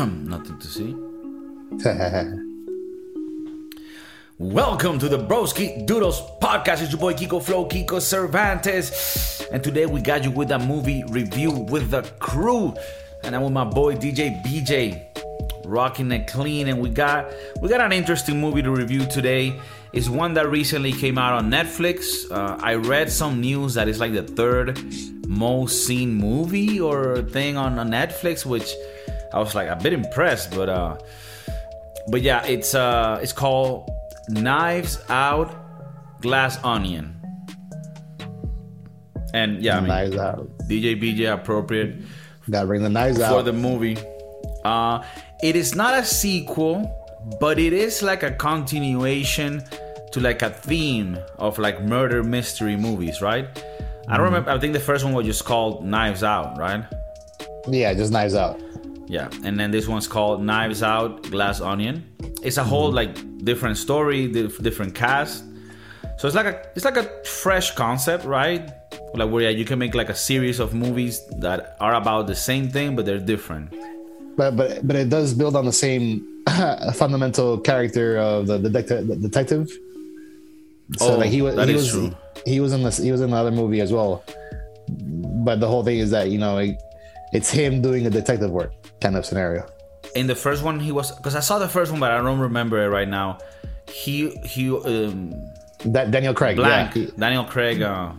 Nothing to see. Welcome to the Broski Doodles podcast. It's your boy Kiko Flow, Kiko Cervantes. And today we got you with a movie review with the crew. And I'm with my boy DJ BJ, rocking it clean. And we got we got an interesting movie to review today. It's one that recently came out on Netflix. Uh, I read some news that it's like the third most seen movie or thing on, on Netflix, which I was like a bit impressed. But uh, but yeah, it's uh, it's called Knives Out, Glass Onion. And yeah, I mean, Knives Out. DJ BJ appropriate Gotta bring the knives for out. For the movie. Uh, it is not a sequel, but it is like a continuation to like a theme of like murder mystery movies, right? I don't remember. I think the first one was just called Knives Out, right? yeah, just knives out. Yeah, and then this one's called Knives Out, Glass Onion. It's a whole like different story, dif- different cast. So it's like a it's like a fresh concept, right? Like where yeah, you can make like a series of movies that are about the same thing, but they're different. But but but it does build on the same fundamental character of the detective. The detective. So Oh, like he was that he is was true. he was in this he was in another movie as well. But the whole thing is that you know it, it's him doing a detective work kind of scenario. in the first one he was because I saw the first one, but I don't remember it right now. He he um That Daniel Craig, Blanc yeah, Daniel Craig uh,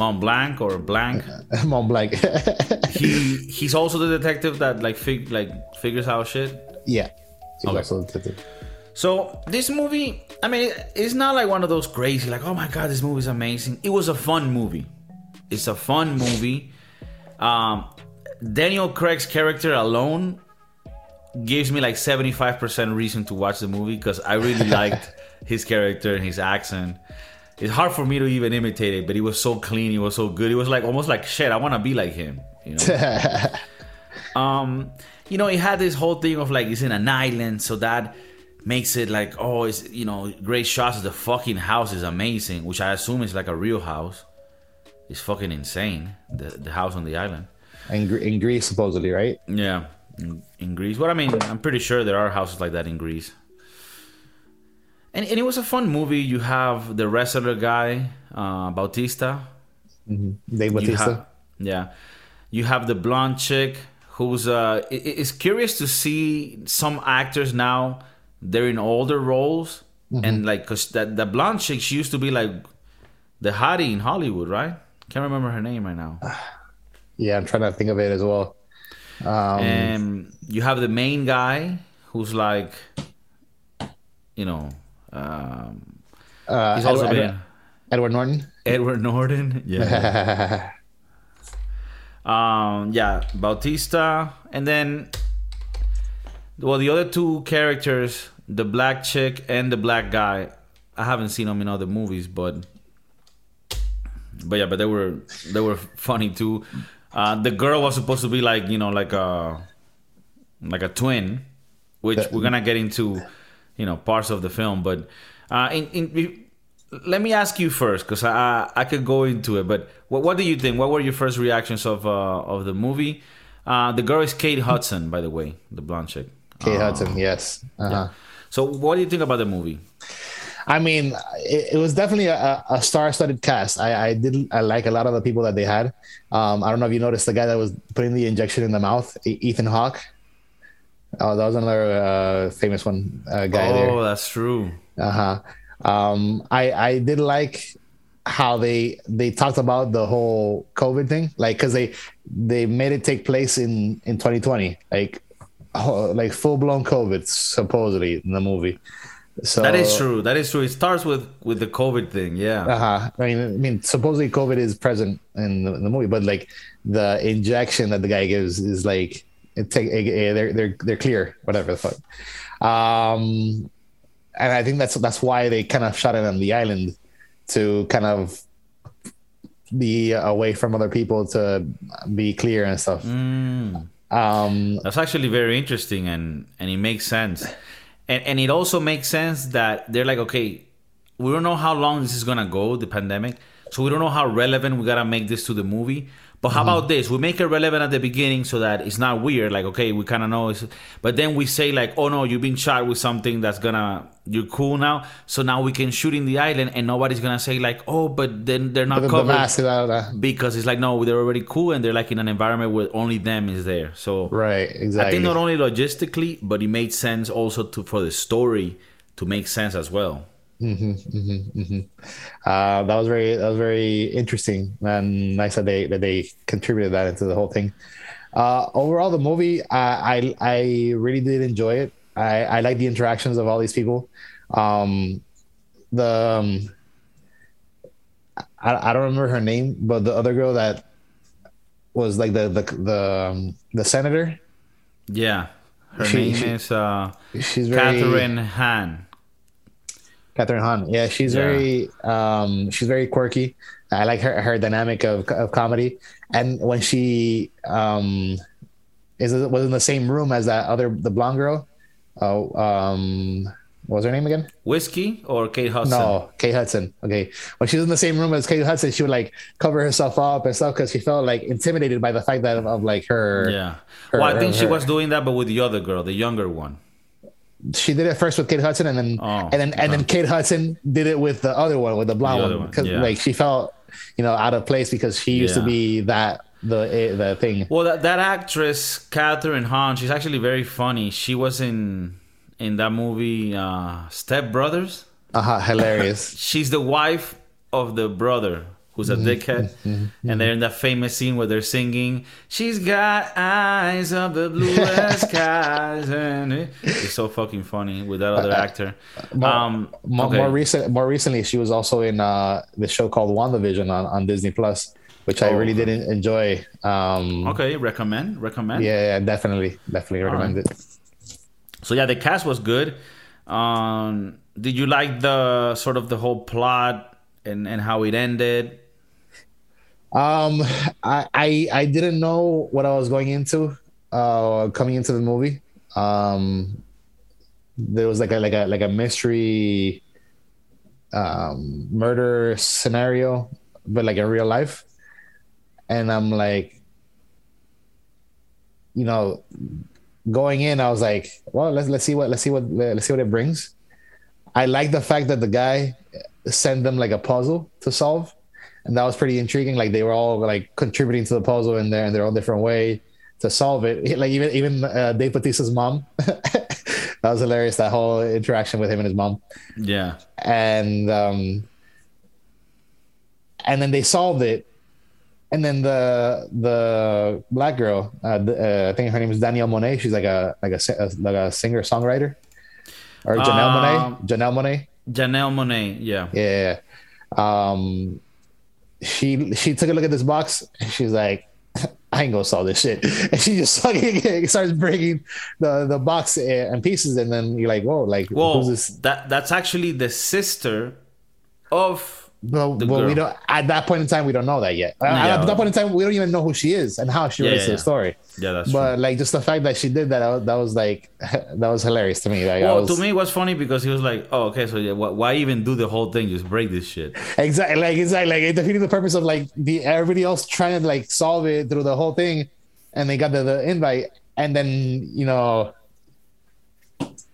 Mont Blanc or Blanc. Mont Blanc. he he's also the detective that like fig like figures out shit. yeah, Okay. also a detective. So this movie, I mean, it's not like one of those crazy like oh my god this movie is amazing. It was a fun movie. It's a fun movie. Um, Daniel Craig's character alone gives me like 75% reason to watch the movie because I really liked his character and his accent. It's hard for me to even imitate it, but he was so clean, he was so good. He was like almost like shit, I want to be like him, you know. um, you know, he had this whole thing of like he's in an island, so that makes it like oh, it's you know, great shots. Of the fucking house is amazing, which I assume is like a real house. It's fucking insane. The the house on the island. In, in Greece supposedly, right? Yeah, in, in Greece. Well, I mean, I'm pretty sure there are houses like that in Greece. And, and it was a fun movie. You have the wrestler guy, uh, Bautista. Dave You Bautista. yeah. You have the blonde chick who's uh it's curious to see some actors now they're in older roles and like cuz that the blonde chick she used to be like the hottie in Hollywood, right? Can't remember her name right now. Yeah, I'm trying to think of it as well. Um, and you have the main guy who's like you know um uh, he's also Edward, been Edward Norton. Edward Norton. Yeah. um yeah, Bautista and then well the other two characters, the black chick and the black guy, I haven't seen them in other movies, but but yeah, but they were they were funny too. Uh the girl was supposed to be like, you know, like a like a twin, which we're gonna get into, you know, parts of the film. But uh, in, in let me ask you first, because I I could go into it. But what what do you think? What were your first reactions of uh, of the movie? Uh, the girl is Kate Hudson, by the way, the blonde chick. Kate Hudson, yes. Uh-huh. So what do you think about the movie? I mean, it, it was definitely a, a star-studded cast. I, I did I like a lot of the people that they had. Um, I don't know if you noticed the guy that was putting the injection in the mouth, Ethan Hawke. Oh, that was another uh, famous one uh, guy there. oh, that's true. Uh-huh. Um, I I did like how they they talked about the whole COVID thing, like because they they made it take place in in 2020, like oh, like full blown COVID supposedly in the movie. So That is true. That is true. It starts with with the COVID thing. Yeah. Uh-huh. I mean, I mean, supposedly COVID is present in the, in the movie, but like the injection that the guy gives is like it take eh, eh, they're they're they're clear, whatever the fuck. Um, and I think that's that's why they kind of shot it on the island to kind of be away from other people to be clear and stuff. Mm. Um, That's actually very interesting and and it makes sense. And and it also makes sense that they're like, okay, we don't know how long this is gonna go, the pandemic. So we don't know how relevant we gotta make this to the movie. But how about this? We make it relevant at the beginning so that it's not weird. Like, okay, we kind of know. It's, but then we say like, oh no, you've been shot with something that's gonna. You're cool now. So now we can shoot in the island, and nobody's gonna say like, oh, but then they're not The, the covered blah, blah. because it's like no, they're already cool, and they're like in an environment where only them is there. So Right, exactly. I think not only logistically, but it made sense also to for the story to make sense as well. Uh, that was very that was very interesting and nice that they that they contributed that into the whole thing. Uh, overall, the movie I, I I really did enjoy it. I I like the interactions of all these people. Um, the um, I I don't remember her name, but the other girl that was like the the the um, the senator. Yeah, her She- name she- is uh, She's very Kathryn Hahn. Kathryn Hahn. Yeah, she's Yeah. very um she's very quirky. I like her her dynamic of of comedy. And when she um is was in the same room as that other the blonde girl. Oh um what was her name again? Whiskey or Kate Hudson? No, Kate Hudson. Okay. When she was in the same room as Kate Hudson, she would like cover herself up and stuff because she felt like intimidated by the fact that of, of like her Yeah. her- well, I think she her- was doing that, but with the other girl, the younger one. She did it first with Kate Hudson, and then Oh, and then and then Kate Hudson did it with the other one, with the blonde The one, because yeah. like she felt you know out of place because she used to be that the eh, the thing. Well, that, that actress Kathryn Hahn, she's actually very funny. She was in in that movie uh, Step Brothers. Uh huh, hilarious. She's the wife of the brother who's a dickhead, and they're in that famous scene where they're singing. She's got eyes of the bluest skies, and it- it's so fucking funny with that other actor. Um, More, okay. more recent, more recently, she was also in uh the show called WandaVision on on Disney Plus, which I Oh, really okay. didn't enjoy. Um, okay, recommend, recommend. yeah, yeah, definitely, definitely recommend it. So yeah, the cast was good. Um, did you like the sort of the whole plot and and how it ended? Um, I, I I didn't know what I was going into uh coming into the movie. Um, there was like a like a like a mystery um murder scenario, but like in real life, and I'm like, you know, going in, I was like, well, let's let's see what let's see what let's see what it brings. I like the fact that the guy sent them like a puzzle to solve and that was pretty intriguing. Like they were all like contributing to the puzzle in there in their own different way to solve it. Like even even uh, Dave Bautista's mom, that was hilarious. That whole interaction with him and his mom, Yeah, and um, and then they solved it. And then the the black girl, uh, the- uh, I think her name is Danielle Monáe. She's like a like a, a like a singer songwriter, or Janelle Um, Monáe. Janelle Monáe. Janelle Monáe. Yeah, Yeah. Um she she took a look at this box and she's like, I ain't gonna solve this shit. And she just fucking starts breaking the, the box in pieces and then you're like, whoa, like whoa, who's this? that that's actually the sister of. But, the but we don't at that point in time we don't know that yet. Yeah. At that point in time we don't even know who she is and how she Yeah, relates yeah, to the story. Yeah, that's But true. like just the fact that she did that, that was, like that was hilarious to me. Like, Well, was, to me, it was funny because he was like, "Oh, okay, so yeah, why, why even do the whole thing? Just break this shit." Exactly, like exactly, like it defeated the purpose of like the everybody else trying to like solve it through the whole thing, and they got the, the invite, and then you know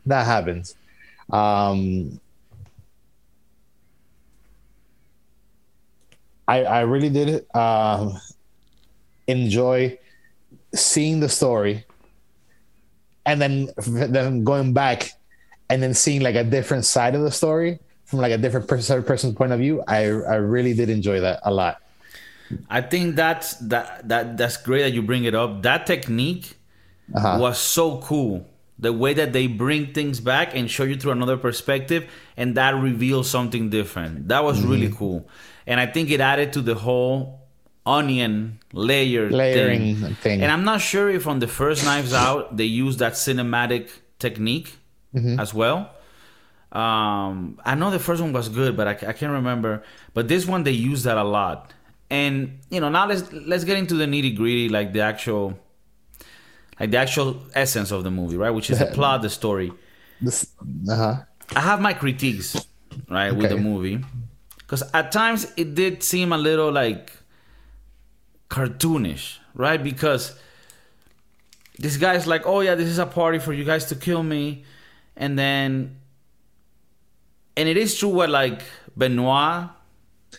that happens. Um, I I really did um, enjoy seeing the story, and then then going back and then seeing like a different side of the story from like a different person, person's point of view i i really did enjoy that a lot I think that's that that that's great that you bring it up. That technique Uh-huh. was so cool. The way that they bring things back and show you through another perspective, and that reveals something different. That was really Mm-hmm. cool, and I think it added to the whole onion layer Layering thing. thing. And I'm not sure if on the first Knives Out they used that cinematic technique Mm-hmm. as well. Um, I know the first one was good, but I, I can't remember. But this one they use that a lot. And you know, now let's let's get into the nitty gritty, like the actual, like the actual essence of the movie, right? Which is the plot, the story. this uh-huh I have my critiques, right, with the movie, because at times it did seem a little like cartoonish, right? Because this guy's like, "Oh yeah, this is a party for you guys to kill me," and then, and it is true what like Benoit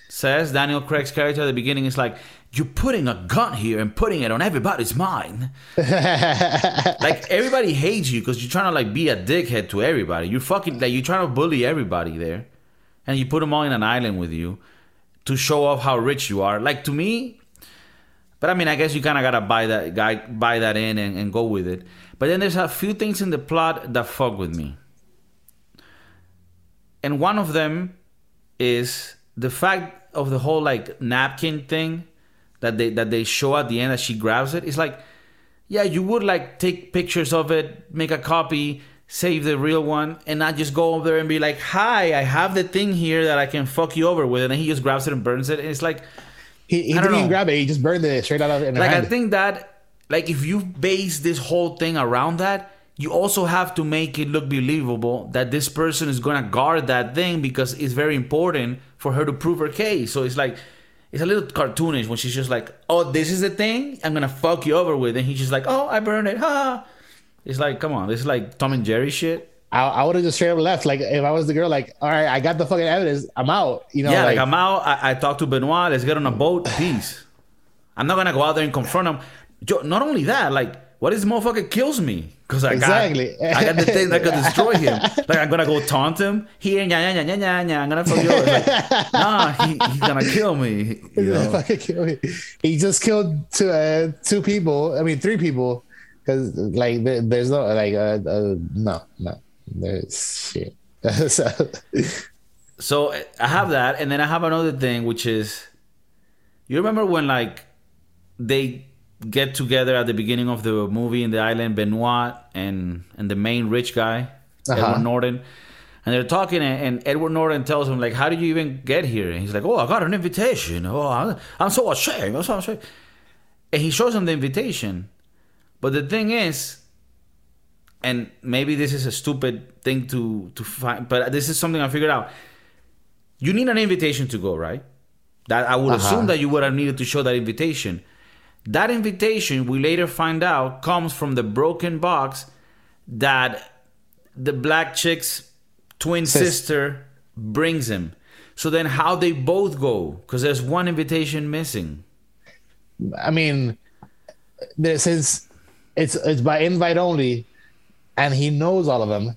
says. Daniel Craig's character at the beginning is like, "You're putting a gun here and putting it on everybody's mind." like everybody hates you because you're trying to like be a dickhead to everybody. You're fucking like you're trying to bully everybody there, and you put them all in an island with you to show off how rich you are. Like to me, but I mean, I guess you kind of gotta buy that guy, buy that in, and, and go with it. But then there's a few things in the plot that fuck with me, and one of them is the fact of the whole like napkin thing that they that they show at the end that she grabs it. It's like, yeah, you would like take pictures of it, make a copy, save the real one, and not just go over there and be like, "Hi, I have the thing here that I can fuck you over with," and then he just grabs it and burns it. And it's like he, he didn't even grab it. He just burned it straight out of her like I think that like if you base this whole thing around that, you also have to make it look believable that this person is gonna guard that thing because it's very important for her to prove her case. So it's like it's a little cartoonish when she's just like, "Oh, this is the thing I'm gonna fuck you over with," and he's just like, "Oh, I burned it." Ha! It's like, come on, this is like Tom and Jerry shit. I, I would have just straight up left. Like if I was the girl, like, all right, I got the fucking evidence. I'm out. You know, yeah, like, like, I'm out. I, I talked to Benoit. Let's get on a boat. Peace. I'm not gonna go out there and confront him. Yo, not only that, like, what if this motherfucker kills me? Because I Exactly. got, I got the thing that could destroy him. Like, I'm gonna go taunt him. Here, nya, nya, nya, nya, nya, nya. I'm gonna fuck you Like, nah, he, he's gonna kill me. You know? fucking kill me. he just killed two uh, two people. I mean, three people. Because like there, there's no like uh, uh, no no there's shit. so, So I have that, and then I have another thing, which is, you remember when like they get together at the beginning of the movie in the island, Benoit and and the main rich guy, Uh-huh. Edward Norton, and they're talking, and, and Edward Norton tells him like, "How did you even get here?" And he's like, "Oh, I got an invitation. Oh, I'm, I'm so ashamed. I'm so ashamed." And he shows him the invitation, but the thing is, and maybe this is a stupid thing to to find, but this is something I figured out. You need an invitation to go, right? That I would Uh-huh. assume that you would have needed to show that invitation. That invitation, we later find out, comes from the broken box that the black chick's twin Sis- sister brings him. So then, how they both go? Because there's one invitation missing. I mean, since it's it's by invite only, and he knows all of them,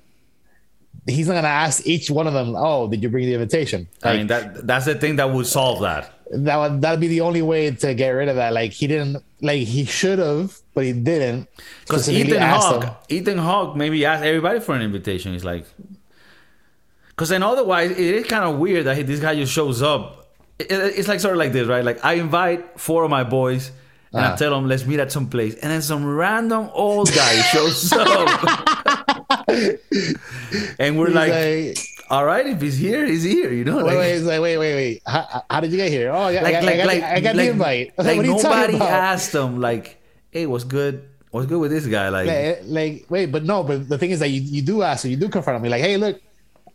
he's not gonna ask each one of them. Oh, did you bring the invitation? I mean, that that's the thing that would solve that. that would that'd be the only way to get rid of that. Like he didn't like he should have, but he didn't. Because Ethan Hawke. Ethan Hawke maybe asked everybody for an invitation. He's like, because then otherwise it is kind of weird that he, this guy just shows up. It- it's like sort of like this, right? Like I invite four of my boys. And I Ah. tell them, let's meet at some place. And then some random old guy shows up. and we're like, like, all right, if he's here, he's here, you know? wait, Like, wait, he's like, wait, wait, wait. How, how did you get here? Oh, yeah, like, I got, like, I got, like, I got the invite. Like what are you talking nobody asked them, like, hey, what's good? What's good with this guy? Like, like, wait, but no, but the thing is that you, you do ask, you do confront me, like, hey, look,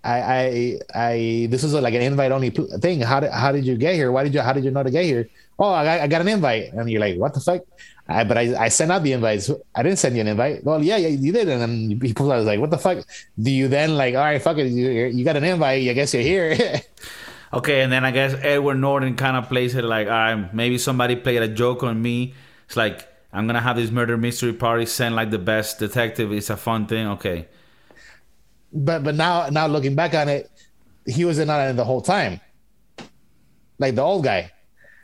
I, I, I, this is like an invite only thing. How did, how did you get here? Why did you, how did you know to get here? Oh, I got, I got an invite, and you're like, what the fuck? I, but I, I sent out the invites. I didn't send you an invite. Well, yeah, yeah, you did, and then he people was like, what the fuck? Do you then like, all right, fuck it, you, you got an invite? I guess you're here. Okay, and then I guess Edward Norton kind of plays it like, all right, maybe somebody played a joke on me. It's like, I'm going to have this murder mystery party, send like the best detective. It's a fun thing. Okay. but but now now looking back on it, he was in on it the whole time. Like the old guy,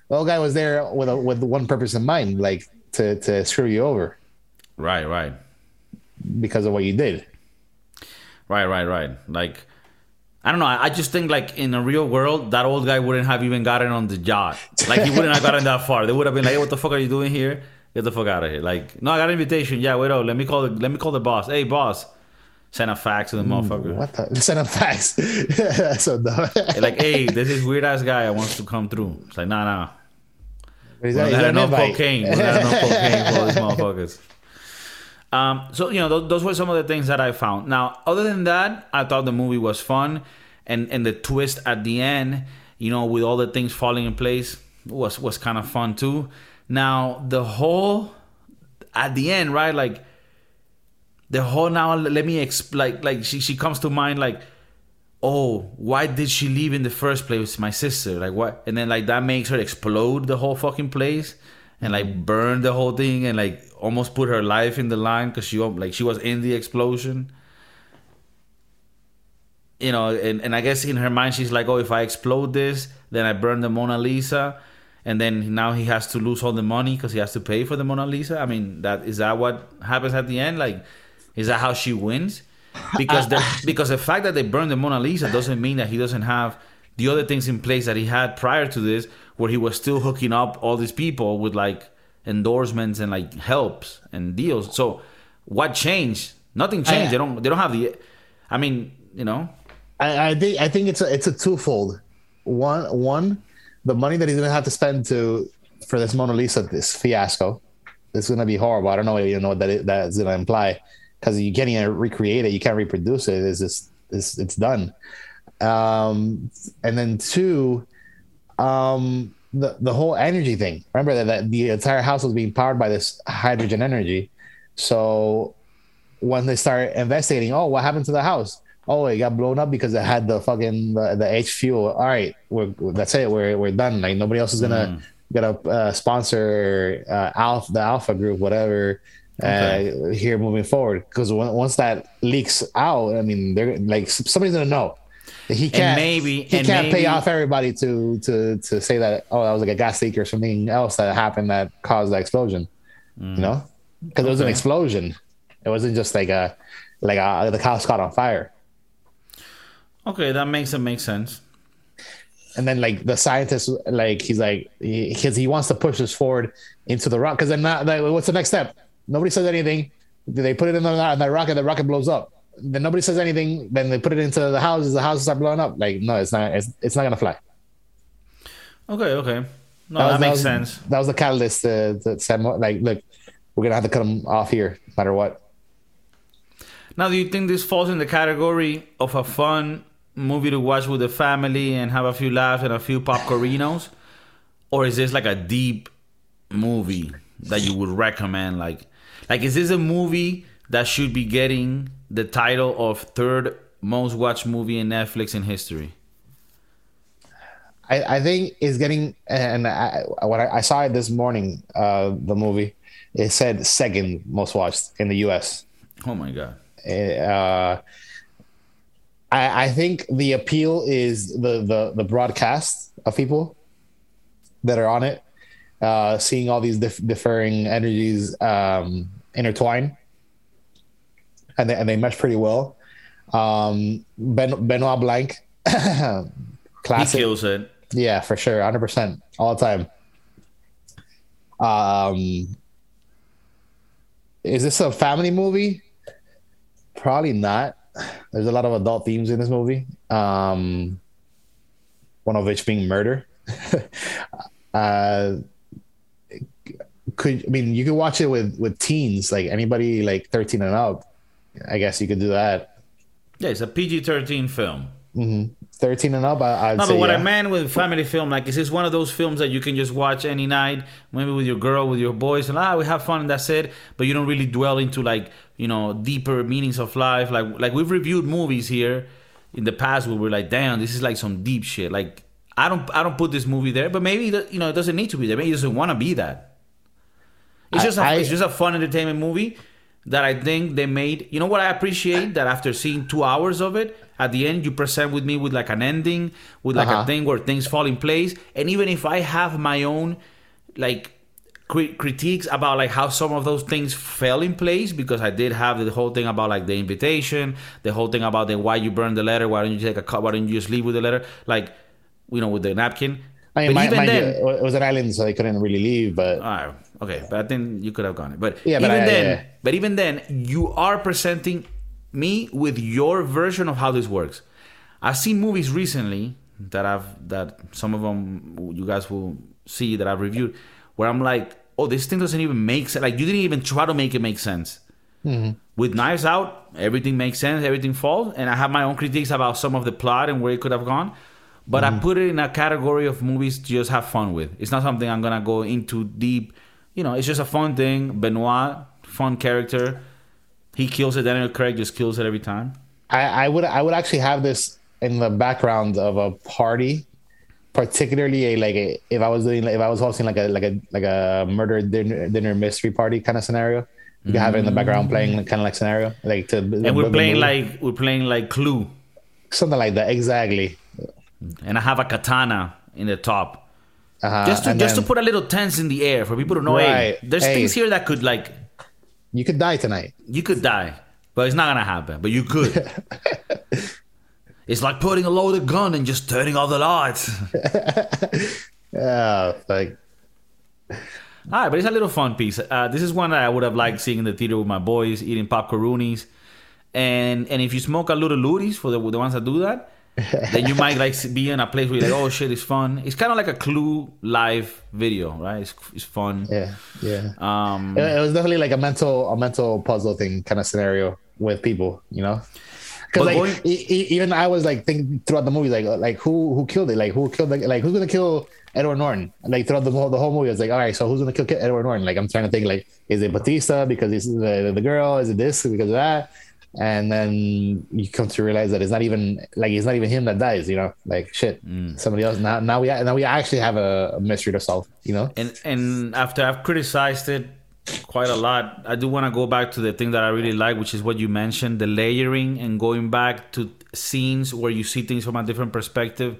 the old guy was there with a, with one purpose in mind, like to to screw you over Right, right. because of what you did. Right, right, right. Like, I don't know. I just think, like, in a real world, that old guy wouldn't have even gotten on the yacht. Like, he wouldn't have gotten that far. They would have been like, hey, what the fuck are you doing here? Get the fuck out of here. Like, no, I got an invitation. Yeah, wait, up. let me call the, let me call the boss. Hey, boss. Send a fax to the motherfucker. What the send him facts? so dumb. like, hey, this is weird ass guy. I wants to come through. It's like, nah, nah. He's We got- got enough cocaine. We have enough cocaine for these motherfuckers. Um, so you know, those, those were some of the things that I found. Now, other than that, I thought the movie was fun, and and the twist at the end, you know, with all the things falling in place, was was kind of fun too. Now the whole at the end, right? Like the whole now. Let me explain. Like, like she she comes to mind like, oh, why did she leave in the first place? My sister, like what? And then like that makes her explode the whole fucking place and like burn the whole thing and like almost put her life in the line because she like she was in the explosion you know and, and i guess in her mind she's like oh if i explode this then i burn the mona lisa and then now he has to lose all the money because he has to pay for the mona lisa i mean that is that what happens at the end like is that how she wins because the because the fact that they burned the mona lisa doesn't mean that he doesn't have the other things in place that he had prior to this where he was still hooking up all these people with like endorsements and like helps and deals. So what changed? Nothing changed. I, they don't they don't have the I mean, you know. I, I think I think it's a it's a twofold. One one, the money that he's gonna have to spend to for this Mona Lisa, this fiasco, it's gonna be horrible. I don't know you know what that that's gonna imply because you can't even recreate it, you can't reproduce it. It's just it's it's done. Um, and then two, um, the the whole energy thing. Remember that, that the entire house was being powered by this hydrogen energy. So when they start investigating, oh, what happened to the house? Oh, it got blown up because it had the fucking the, the H fuel. All right, we're that's it. We're we're done. Like nobody else is gonna mm. gonna uh, sponsor uh, Alpha the Alpha Group, whatever. Okay. Uh, here moving forward, because once that leaks out, I mean, they're like somebody's gonna know. He can't and maybe he can't maybe, pay off everybody to to to say that oh that was like a gas leak or something else that happened that caused the explosion mm. you know? Because okay. it was an explosion. It wasn't just like a like a, the house caught on fire. Okay that makes it make sense. And then like the scientist like he's like because he, he, wants to push this forward into the rock. Because then not like, what's the next step nobody says anything they put it in the, the rocket the rocket blows up then nobody says anything. Then they put it into the houses. The houses are blowing up. Like no, it's not. It's, it's not gonna fly. Okay. Okay. No, that, was, that makes that was, sense. That was the catalyst uh, to, to say, like, look, we're gonna have to cut them off here, no matter what. Now, do you think this falls in the category of a fun movie to watch with the family and have a few laughs and a few popcornos, or is this like a deep movie that you would recommend? Like, like is this a movie that should be getting the title of third most watched movie in Netflix in history? I, I think is getting and I, when I, I, saw it this morning, uh, the movie it said second most watched in the U.S. Oh my god! Uh, I, I think the appeal is the the the broadcast of people that are on it, uh, seeing all these dif- differing energies um, intertwine and they, and they mesh pretty well. Um, ben, Benoit Blanc, classic. He kills it. Yeah, for sure, hundred percent, all the time. Um, is this a family movie? Probably not. There's a lot of adult themes in this movie. Um, one of which being murder. uh, could I mean you could watch it with with teens, like anybody like 13 and up. I guess you could do that. Yeah, it's a PG thirteen film. Mm-hmm. Thirteen and up. I, would no, say, but what yeah. I meant with family film, like, is this one of those films that you can just watch any night, maybe with your girl, with your boys, and ah, we have fun and that's it. But you don't really dwell into like you know deeper meanings of life. Like like we've reviewed movies here in the past where we're like, damn, this is like some deep shit. Like I don't I don't put this movie there, but maybe you know it doesn't need to be there. Maybe it doesn't want to be that. It's just a, I, it's just a fun entertainment movie that I think they made. You know what I appreciate that after seeing two hours of it, at the end you present with me with like an ending, with like uh-huh. a thing where things fall in place. And even if I have my own like critiques about like how some of those things fell in place, because I did have the whole thing about like the invitation, the whole thing about the why you burn the letter, why don't you take a cut, why don't you just leave with the letter, like you know with the napkin. I mean, my, even my, then, it was an island, so they couldn't really leave. But uh, okay, but I think you could have gone it. But yeah, even but I, then, yeah, yeah. but even then, you are presenting me with your version of how this works. I've seen movies recently that I've that some of them you guys will see that I've reviewed, where I'm like, oh, this thing doesn't even make sense. Like you didn't even try to make it make sense. Mm-hmm. With Knives Out, everything makes sense, everything falls, and I have my own critiques about some of the plot and where it could have gone. But mm-hmm. I put it in a category of movies to just have fun with. It's not something I'm gonna go into deep you know, it's just a fun thing. Benoit, fun character. He kills it. Daniel Craig just kills it every time. I, I would I would actually have this in the background of a party, particularly a like a, if I was doing if I was hosting like a like a like a murder dinner, dinner mystery party kind of scenario. You can have it in the background mm. playing kind of like scenario like to And we're playing like we're playing like Clue, something like that exactly. and I have a katana in the top, Uh-huh. just to and just then to put a little tense in the air for people to know. Hey, Right. there's Hey. things here that could like you could die tonight. you could die, but it's not gonna happen. But you could. it's like putting a loaded gun and just turning off the lights. Yeah, like All right, but it's a little fun piece. Uh, this is one that I would have liked seeing in the theater with my boys, eating popcoronies. And and if you smoke a little luties for the, the ones that do that, then you might like be in a place where you're like, oh shit, it's fun. It's kind of like a Clue live video, right? It's, it's fun. yeah, yeah. Um, it, it was definitely like a mental a mental puzzle thing kind of scenario with people, you know. Because like going- e- e- even I was like thinking throughout the movie, like like who who killed it, like who killed the, like who's gonna kill Edward Norton? Like throughout the whole the whole movie, I was like, all right, so who's gonna kill Edward Norton? Like I'm trying to think, like is it Batista because he's the, the girl? Is it this because of that? And then you come to realize that it's not even like it's not even him that dies, you know. Like shit, Mm. somebody else. Now now we now we actually have a, a mystery to solve, you know. and and after I've criticized it quite a lot, I do want to go back to the thing that I really like, which is what you mentioned, the layering and going back to scenes where you see things from a different perspective.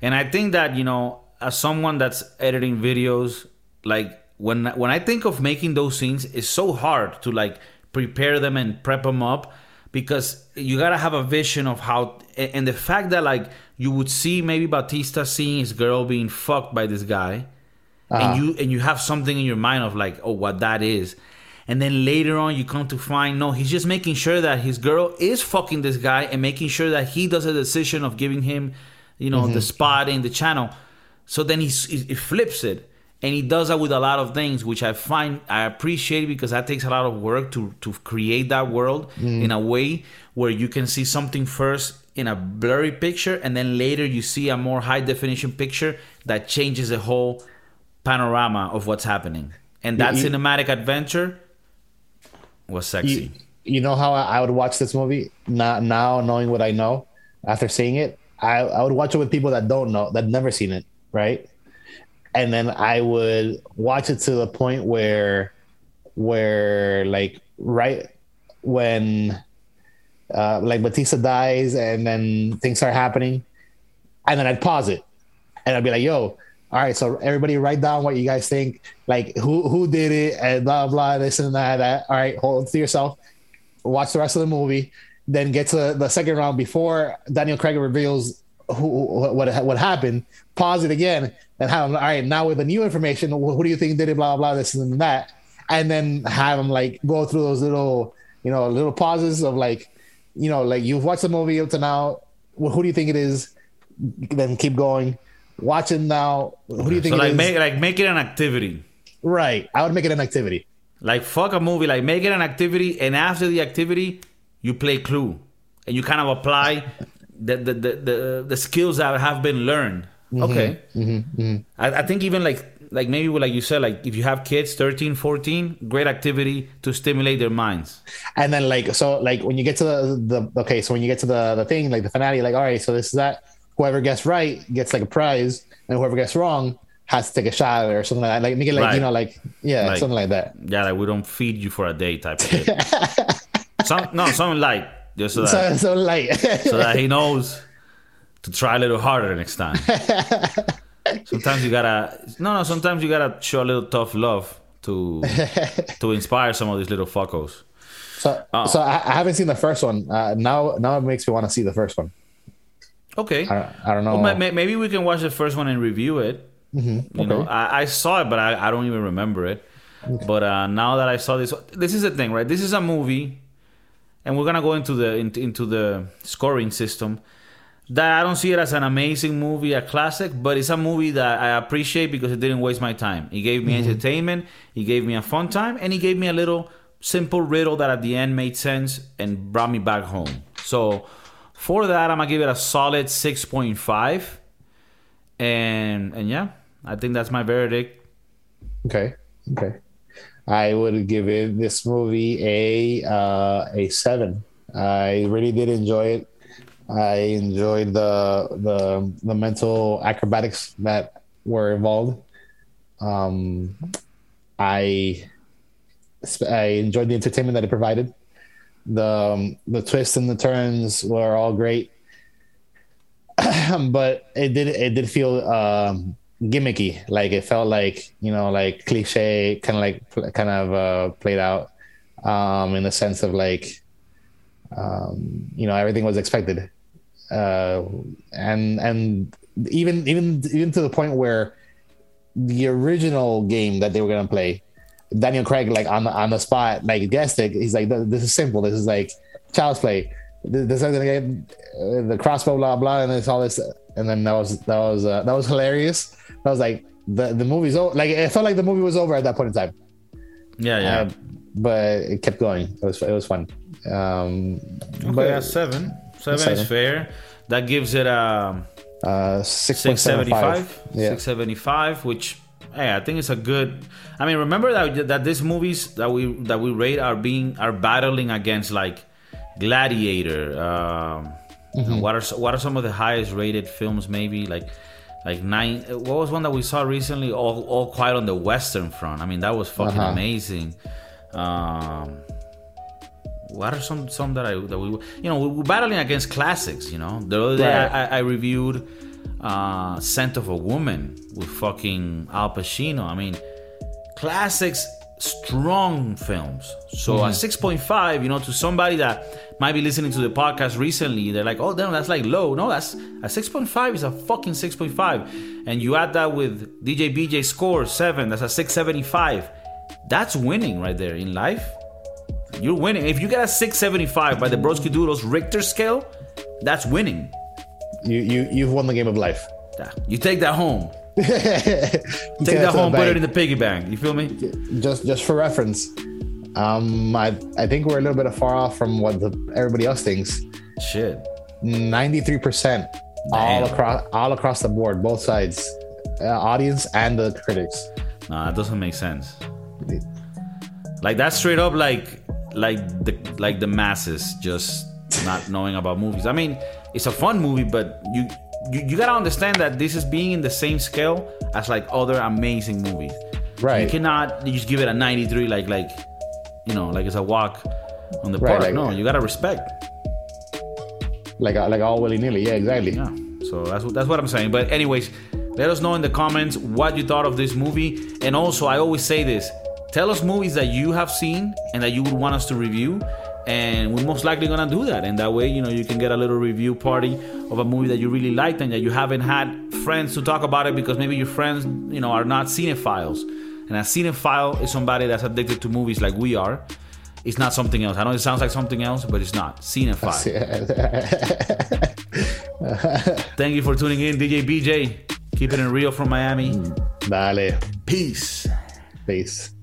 And I think that, you know, as someone that's editing videos, like when when I think of making those scenes, it's so hard to like prepare them and prep them up because you gotta have a vision of how and the fact that like you would see maybe Batista seeing his girl being fucked by this guy and uh-huh. you and you have something in your mind of like oh what that is. And then later on you come to find no he's just making sure that his girl is fucking this guy and making sure that he does a decision of giving him you know the mm-hmm. spot in the channel. So then he he flips it and he does that with a lot of things which i find i appreciate because that takes a lot of work to to create that world mm. in a way where you can see something first in a blurry picture and then later you see a more high definition picture that changes the whole panorama of what's happening. And that You- cinematic adventure was sexy. you, you know how I, I would watch this movie? Now, now knowing what I know after seeing it I, I would watch it with people that don't know that never seen it right and then I would watch it to the point where where like right when uh, like Batista dies and then things are happening and then I'd pause it and I'd be like, yo, all right, so everybody write down what you guys think, like who who did it and blah blah this and that. that. All right, hold to yourself. Watch the rest of the movie, then get to the second round before Daniel Craig reveals who what what happened. Pause it again and have him. All right, now with the new information, who do you think did it? Blah blah this and that, and then have him like go through those little you know little pauses of like you know like you've watched the movie up to now. Well, who do you think it is? Then keep going. Watch it now. Who do you think so it like is? make like make it an activity right. I would make it an activity. Like fuck a movie, like make it an activity, and after the activity, you play Clue, and you kind of apply the the the, the, the skills that have been learned. Mm-hmm. Okay, mm-hmm. Mm-hmm. I, I think even like like maybe like you said, like if you have kids 13, 14, great activity to stimulate their minds. And then like so like when you get to the, the okay, so when you get to the the thing like the finale, like all right, so this is that. Whoever gets right gets like a prize, and whoever gets wrong has to take a shot or something like that. Like make it like Right. you know like yeah Like- something like that. Yeah, like we don't feed you for a day type of thing. Some no, something light, just so that So so like so that he knows to try a little harder next time. sometimes you gotta no no. Sometimes you gotta show a little tough love to to inspire some of these little fuckos. so, Oh. so I, I haven't seen the first one. Uh, now now it makes me want to see the first one. Okay. I, I don't know. Well, ma- ma- maybe we can watch the first one and review it. You know, okay. I, I saw it, but I, I don't even remember it. But uh, now that I saw this, this is the thing, right? This is a movie, and we're gonna go into the into, into the scoring system. That I don't see it as an amazing movie, a classic, but it's a movie that I appreciate because it didn't waste my time. He gave me mm-hmm. entertainment, he gave me a fun time, and he gave me a little simple riddle that at the end made sense and brought me back home. So for that, I'm gonna give it a solid six point five, and and yeah, I think that's my verdict. Okay. Okay. I would give it this movie a uh, a seven. I really did enjoy it. I enjoyed the the the mental acrobatics that were involved. Um, I I enjoyed the entertainment that it provided. The um, the twists and the turns were all great, but it did it did feel um, gimmicky. Like it felt like you know like cliche, kind of like kind of uh, played out um, in the sense of like um, you know everything was expected, uh, and and even even even to the point where the original game that they were gonna play, Daniel Craig like on the on the spot like guessed it. He's like, this is simple. This is like child's play. This is get uh, the crossbow, blah blah, and it's all this. And then that was that was uh, that was hilarious. I was like, the the movie's over. Like it felt like the movie was over at that point in time. Yeah, yeah. Uh, but it kept going. It was it was fun. Um, okay, but that's seven. Seven Seven. is fair. That gives it a uh, six six seventy five. Yeah. Six seventy five, which hey, I think it's a good. I mean, remember that that these movies that we that we rate are being are battling against like Gladiator. Um, Mm-hmm. What are what are some of the highest rated films? Maybe like like nine. What was one that we saw recently? All all quiet on the Western Front. I mean, that was fucking Uh-huh. amazing. Um, what are some some that I that we you know we're battling against classics. You know, the other day Right. I, I, I reviewed uh, "Scent of a Woman" with fucking Al Pacino. I mean, classics, strong films. So a mm. six point five, you know, to somebody that might be listening to the podcast recently, they're like, "Oh, damn, that's like low." No, that's a six point five is a fucking six point five, and you add that with DJ BJ score seven, that's a six seventy five. That's winning right there in life. You're winning. If you get a 675 by the Broski Doodles Richter scale, that's winning. You you you've won the game of life. Yeah. You take that home. Take that home, put it in the piggy bank. You feel me? just just for reference. Um, I I think we're a little bit far off from what the, everybody else thinks. Shit. Ninety three percent all across all across the board, both sides, uh, audience and the critics. Nah, that doesn't make sense. Like that's straight up like like the like the masses just not knowing about movies. I mean, it's a fun movie, but you you, you gotta understand that this is being in the same scale as like other amazing movies. Right. You cannot you just give it a 93 like like you know like it's a walk on the Right, park. like- no, you gotta respect. Like uh, like all willy nilly. Yeah, exactly. Yeah. So that's what that's what I'm saying. But anyways, let us know in the comments what you thought of this movie. And also, I always say this: tell us movies that you have seen and that you would want us to review. And we're most likely gonna do that. And that way, you know, you can get a little review party of a movie that you really liked and that you haven't had friends to talk about it because maybe your friends, you know, are not cinephiles. And a cinephile is somebody that's addicted to movies like we are. It's not something else. I know it sounds like something else, but it's not. Cinephile. Thank you for tuning in, DJ BJ. Keeping it in real from Miami. Mm, dale. Peace. Peace.